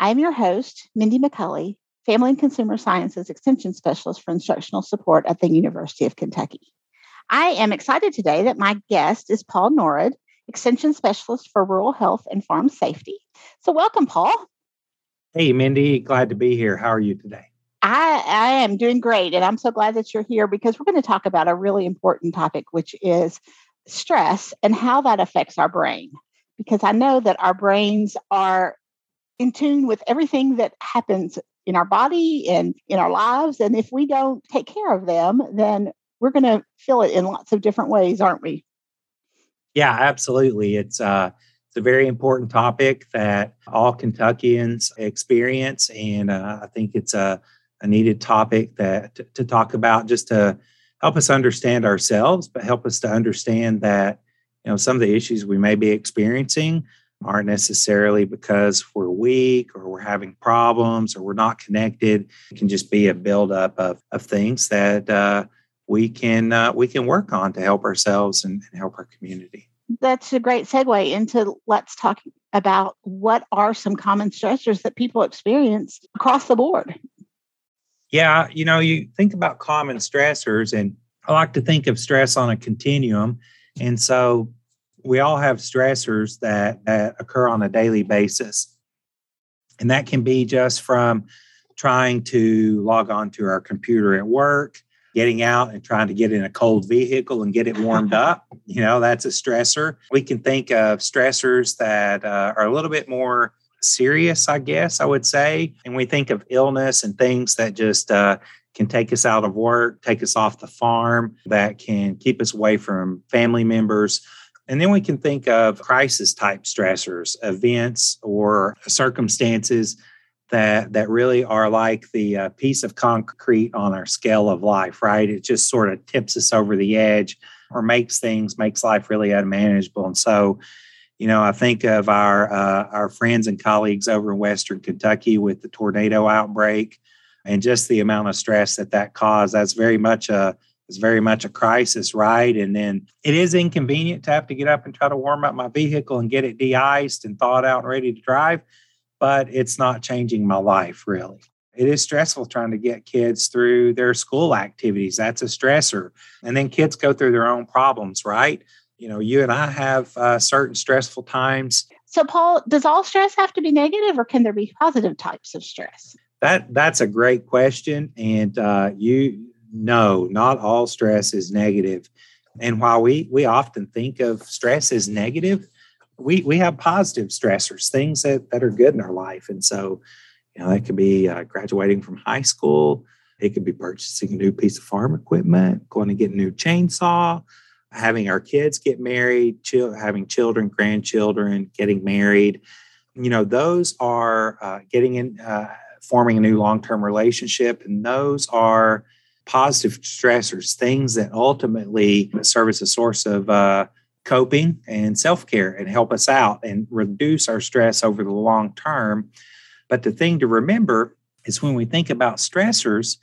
I am your host, Mindy McCulley, Family and Consumer Sciences Extension Specialist for Instructional Support at the University of Kentucky. I am excited today that my guest is Paul Norrid, Extension Specialist for Rural Health and Farm Safety. So, welcome, Paul. Hey, Mindy, glad to be here. How are you today? I, I am doing great, and I'm so glad that you're here because we're going to talk about a really important topic, which is stress and how that affects our brain. Because I know that our brains are in tune with everything that happens in our body and in our lives. And if we don't take care of them, then we're going to feel it in lots of different ways, aren't we? Yeah, absolutely. It's uh, it's a very important topic that all Kentuckians experience, and uh, I think it's a, a needed topic that to, to talk about just to help us understand ourselves, but help us to understand that you know some of the issues we may be experiencing aren't necessarily because we're weak or we're having problems or we're not connected. It can just be a buildup of, of things that uh, we can uh, we can work on to help ourselves and, and help our community. That's a great segue into let's talk about what are some common stressors that people experience across the board. Yeah, you know, you think about common stressors, and I like to think of stress on a continuum. And so we all have stressors that, that occur on a daily basis. And that can be just from trying to log on to our computer at work, getting out and trying to get in a cold vehicle and get it warmed up. You know, that's a stressor. We can think of stressors that uh, are a little bit more serious, I guess I would say. And we think of illness and things that just uh, can take us out of work, take us off the farm, that can keep us away from family members. And then we can think of crisis type stressors, events or circumstances that that really are like the uh, piece of concrete on our scale of life, right? It just sort of tips us over the edge or makes things makes life really unmanageable. And so, you know, I think of our uh, our friends and colleagues over in Western Kentucky with the tornado outbreak, and just the amount of stress that that caused. That's very much a is very much a crisis, right? And then it is inconvenient to have to get up and try to warm up my vehicle and get it de-iced and thawed out and ready to drive but it's not changing my life really. It is stressful trying to get kids through their school activities. That's a stressor. And then kids go through their own problems, right? You know, you and I have uh, certain stressful times. So, Paul, does all stress have to be negative or can there be positive types of stress? That That's a great question. And uh, you know, not all stress is negative. And while we, we often think of stress as negative, we we have positive stressors, things that that are good in our life, and so you know that could be uh, graduating from high school. It could be purchasing a new piece of farm equipment, going to get a new chainsaw, having our kids get married, having children, grandchildren, getting married. You know, those are uh, getting in, uh, forming a new long term relationship, and those are positive stressors, things that ultimately serve as a source of uh, coping and self care and help us out and reduce our stress over the long term. But the thing to remember is when we think about stressors,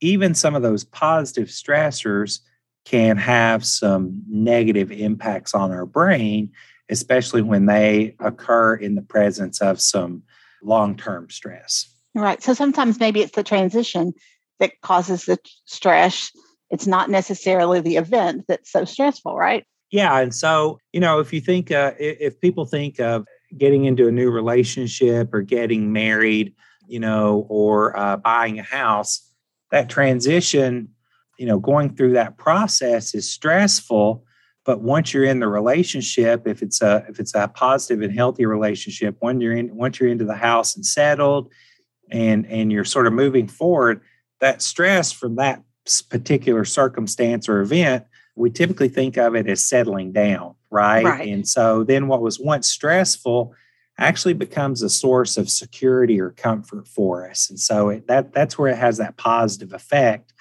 even some of those positive stressors can have some negative impacts on our brain, especially when they occur in the presence of some long term stress. Right. So sometimes maybe it's the transition that causes the stress. It's not necessarily the event that's so stressful, right? Yeah. And so, you know, if you think, uh, if people think of getting into a new relationship or getting married, you know, or uh, buying a house, that transition, you know, going through that process is stressful. But once you're in the relationship, if it's a if it's a positive and healthy relationship, when you're in once you're into the house and settled, and and you're sort of moving forward, that stress from that particular circumstance or event we typically think of it as settling down, right? right? And so then what was once stressful actually becomes a source of security or comfort for us. And so it, that that's where it has that positive effect.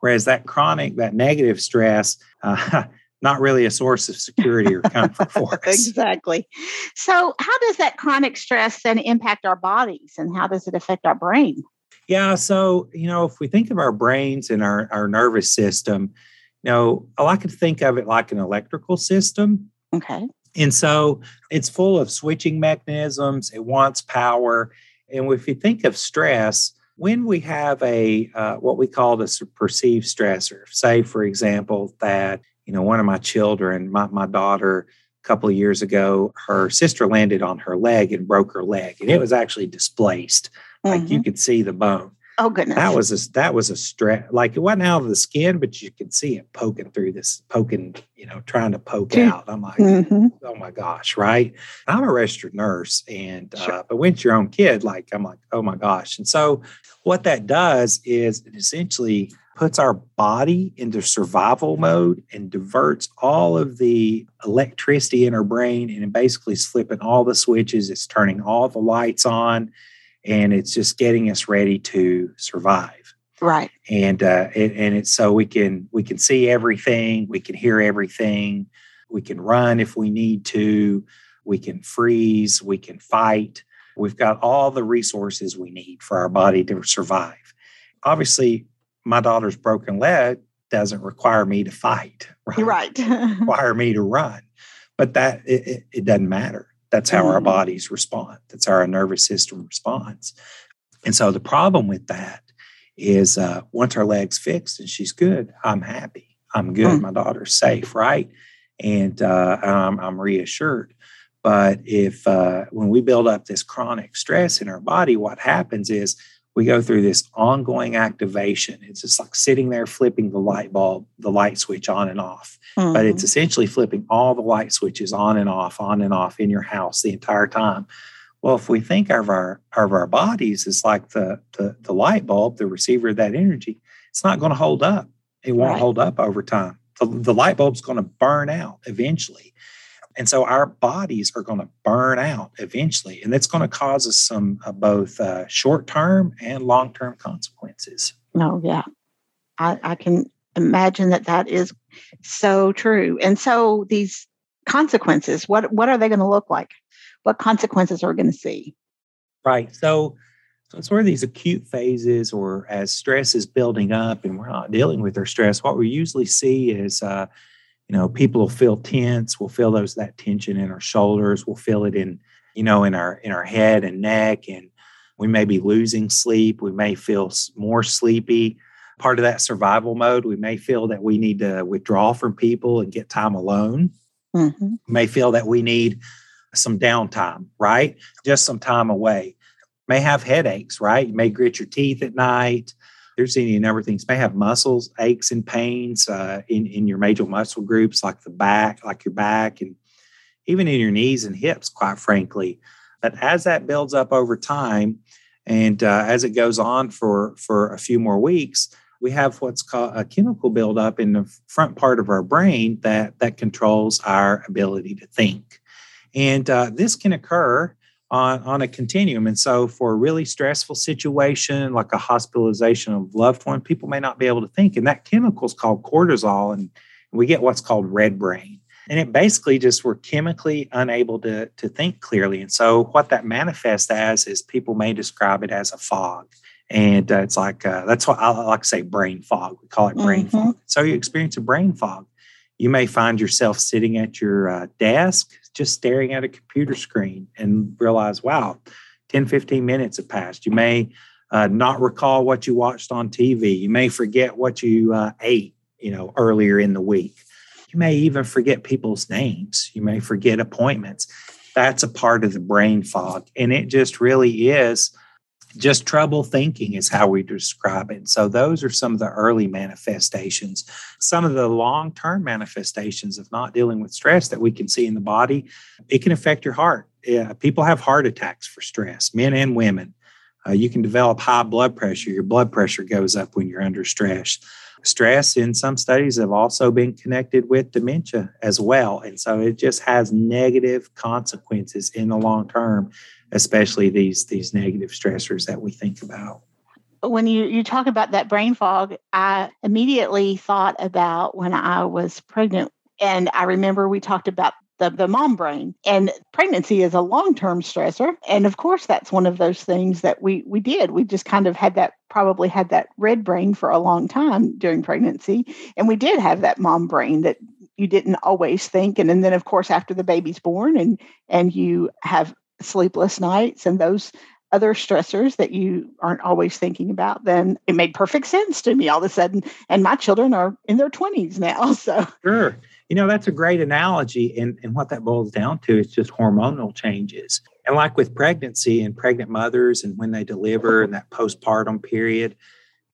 Whereas that chronic, that negative stress, uh, not really a source of security or comfort for us. exactly. So, how does that chronic stress then impact our bodies and how does it affect our brain? Yeah. So, you know, if we think of our brains and our, our nervous system, you know, I like to think of it like an electrical system. Okay. And so it's full of switching mechanisms, it wants power. And if you think of stress, when we have a uh, what we call a perceived stressor, say, for example, that you know one of my children, my, my daughter, a couple of years ago, her sister landed on her leg and broke her leg, and it was actually displaced, mm-hmm. like you mm-hmm. could see the bone. Oh goodness. That was a that was a stress. Like it wasn't out of the skin, but you could see it poking through this, poking, you know, trying to poke out. I'm like, mm-hmm. oh my gosh, right? I'm a registered nurse, and sure. uh, but when it's your own kid, like I'm like, oh my gosh. And so what that does is it essentially puts our body into survival mode and diverts all of the electricity in our brain and basically flipping all the switches. It's turning all the lights on and it's just getting us ready to survive. Right. And uh, it, and it's so we can we can see everything we can hear everything we can run if we need to we can freeze we can fight. We've got all the resources we need for our body to survive. Obviously my daughter's broken leg doesn't require me to fight right, right. require me to run. But that it, it, it doesn't matter that's how our mm-hmm. bodies respond. That's how our nervous system responds. And so the problem with that is uh, once our leg's fixed and she's good, I'm happy. I'm good. Mm. My daughter's safe, right? And uh, I'm, I'm, reassured. But if uh, when we build up this chronic stress in our body, what happens is we go through this ongoing activation. It's just like sitting there flipping the light bulb, the light switch on and off. Mm-hmm. But it's mm-hmm. essentially flipping all the light switches on and off, on and off in your house the entire time. Well, if we think of our of our bodies as like the the, the light bulb, the receiver of that energy, it's not going to hold up. It won't right. hold up over time. The, the light bulb's going to burn out eventually. And so our bodies are going to burn out eventually, and that's going to cause us some uh, both uh, short term and long term consequences. Oh, yeah. I, I can imagine that that is so true. And so these consequences, what, what are they going to look like? What consequences are we going to see? Right. So, so it's one of these acute phases, or as stress is building up and we're not dealing with our stress, what we usually see is uh, you know people will feel tense we'll feel those that tension in our shoulders we'll feel it in you know in our in our head and neck and we may be losing sleep we may feel more sleepy. Part of that survival mode we may feel that we need to withdraw from people and get time alone. Mm-hmm. may feel that we need some downtime right? Just some time away. May have headaches right? You may grit your teeth at night there's any number of things. You may have muscles, aches and pains uh, in, in your major muscle groups like the back, like your back, and even in your knees and hips, quite frankly. But as that builds up over time, and uh, as it goes on for, for a few more weeks, we have what's called a chemical buildup in the front part of our brain that, that controls our ability to think. And uh, this can occur on, on a continuum. And so, for a really stressful situation like a hospitalization of loved one, people may not be able to think. And that chemical is called cortisol, and we get what's called red brain. And it basically just we're chemically unable to, to think clearly. And so, what that manifests as is people may describe it as a fog. And uh, it's like, uh, that's what I like to say brain fog. We call it brain mm-hmm. fog. So, you experience a brain fog. You may find yourself sitting at your uh, desk just staring at a computer screen and realize, wow, 10, 15 minutes have passed. You may uh, not recall what you watched on TV. You may forget what you uh, ate, you know, earlier in the week. You may even forget people's names. You may forget appointments. That's a part of the brain fog. And it just really is just trouble thinking is how we describe it. So those are some of the early manifestations. Some of the long-term manifestations of not dealing with stress that we can see in the body, it can affect your heart. Yeah, people have heart attacks for stress, men and women. Uh, you can develop high blood pressure. Your blood pressure goes up when you're under stress. Stress in some studies have also been connected with dementia as well. And so it just has negative consequences in the long term, especially these, these negative stressors that we think about when you, you talk about that brain fog, I immediately thought about when I was pregnant. And I remember we talked about the, the mom brain. And pregnancy is a long term stressor. And of course, that's one of those things that we, we did. We just kind of had that, probably had that red brain for a long time during pregnancy. And we did have that mom brain that you didn't always think. And, and then, of course, after the baby's born and, and you have sleepless nights and those other stressors that you aren't always thinking about, then it made perfect sense to me all of a sudden. And my children are in their 20s now. So, sure. You know, that's a great analogy. And, and what that boils down to is just hormonal changes. And like with pregnancy and pregnant mothers and when they deliver and that postpartum period,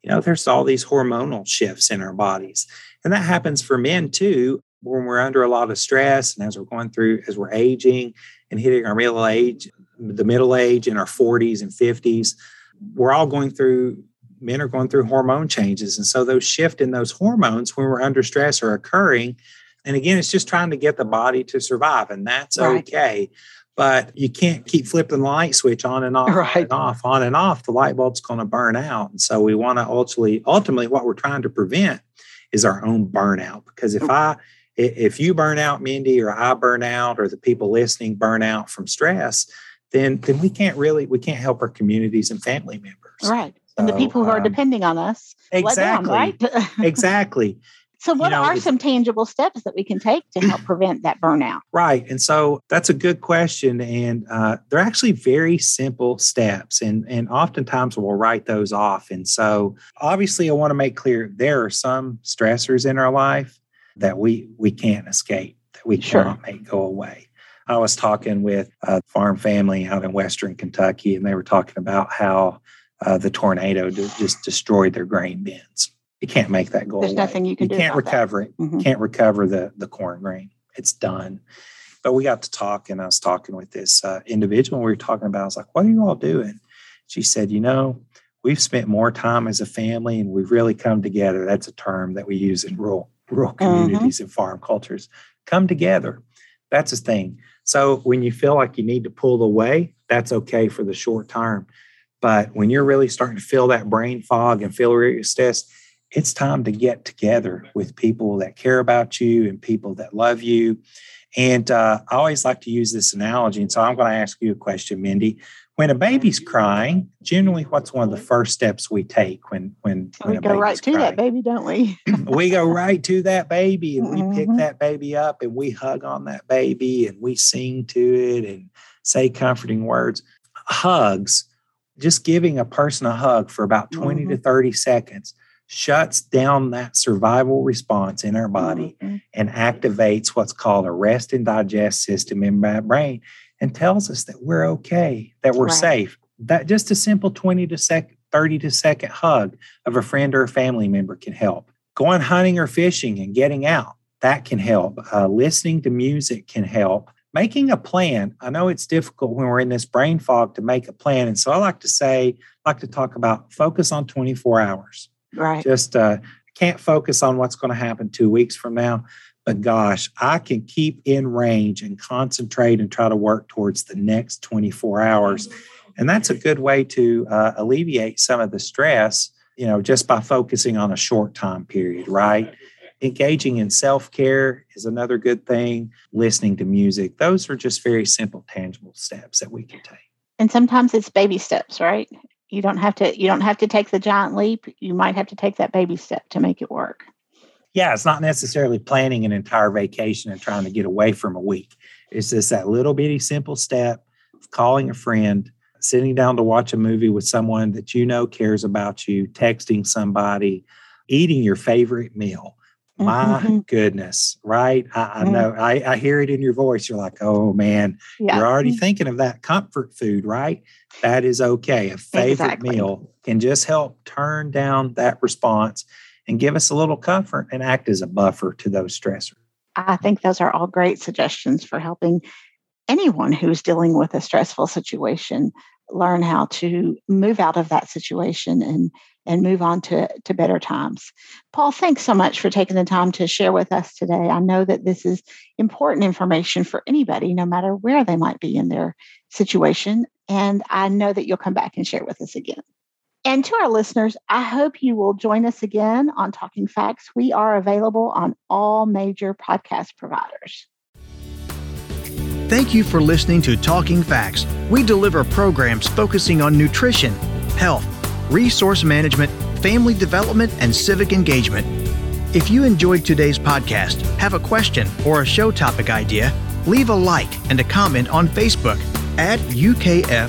you know, there's all these hormonal shifts in our bodies. And that happens for men too, when we're under a lot of stress and as we're going through, as we're aging and hitting our middle age, the middle age in our 40s and 50s, we're all going through men are going through hormone changes. And so those shift in those hormones when we're under stress are occurring. And again, it's just trying to get the body to survive, and that's right. okay. But you can't keep flipping the light switch on and off, right. on and off, on and off. The light bulb's going to burn out. And so we want to ultimately, ultimately, what we're trying to prevent is our own burnout. Because if oh. I, if you burn out, Mindy, or I burn out, or the people listening burn out from stress, then then we can't really we can't help our communities and family members. Right. and the people who are um, depending on us. Exactly. Down, right? exactly. So, what you know, are some tangible steps that we can take to help prevent that burnout? Right. And so that's a good question. And uh, they're actually very simple steps. And, and oftentimes we'll write those off. And so, obviously, I want to make clear there are some stressors in our life that we, we can't escape, that we sure. cannot make go away. I was talking with a farm family out in Western Kentucky, and they were talking about how uh, the tornado just destroyed their grain bins you can't make that go There's away. nothing you can you do. can't recover that. it. Mm-hmm. Can't recover the the corn grain. It's done. But we got to talk, and I was talking with this uh, individual. We were talking about. I was like, "What are you all doing?" She said, "You know, we've spent more time as a family, and we've really come together. That's a term that we use in rural rural mm-hmm. communities mm-hmm. and farm cultures. Come together. That's a thing. So when you feel like you need to pull away, that's okay for the short term. But when you're really starting to feel that brain fog and feel really stressed, it's time to get together with people that care about you and people that love you. And uh, I always like to use this analogy. And so I'm going to ask you a question, Mindy. When a baby's crying, generally, what's one of the first steps we take when when, when we go right to that baby, don't we? we go right to that baby and mm-hmm. we pick mm-hmm. that baby up and we hug on that baby and we sing to it and say comforting words. Hugs, just giving a person a hug for about 20 mm-hmm. to 30 seconds shuts down that survival response in our body mm-hmm. and activates what's called a rest and digest system in our brain and tells us that we're okay, that we're right. safe. That just a simple 20 to sec 30 to second hug of a friend or a family member can help. Going hunting or fishing and getting out, that can help. Uh, listening to music can help. Making a plan. I know it's difficult when we're in this brain fog to make a plan. And so I like to say, I like to talk about focus on 24 hours Right. Just uh, can't focus on what's going to happen two weeks from now. But gosh, I can keep in range and concentrate and try to work towards the next 24 hours. And that's a good way to uh, alleviate some of the stress, you know, just by focusing on a short time period, right? Engaging in self care is another good thing. Listening to music, those are just very simple, tangible steps that we can take. And sometimes it's baby steps, right? you don't have to you don't have to take the giant leap you might have to take that baby step to make it work yeah it's not necessarily planning an entire vacation and trying to get away from a week it's just that little bitty simple step of calling a friend sitting down to watch a movie with someone that you know cares about you texting somebody eating your favorite meal my mm-hmm. goodness, right? I, I mm-hmm. know I, I, hear it in your voice. You're like, oh man, yeah. you're already mm-hmm. thinking of that comfort food, right? That is okay. A favorite exactly. meal can just help turn down that response and give us a little comfort and act as a buffer to those stressors. I think those are all great suggestions for helping anyone who's dealing with a stressful situation learn how to move out of that situation and and move on to, to better times. Paul, thanks so much for taking the time to share with us today. I know that this is important information for anybody, no matter where they might be in their situation. And I know that you'll come back and share with us again. And to our listeners, I hope you will join us again on Talking Facts. We are available on all major podcast providers. Thank you for listening to Talking Facts. We deliver programs focusing on nutrition, health, resource management, family development, and civic engagement. If you enjoyed today's podcast, have a question or a show topic idea, leave a like and a comment on Facebook at UKFCSEXT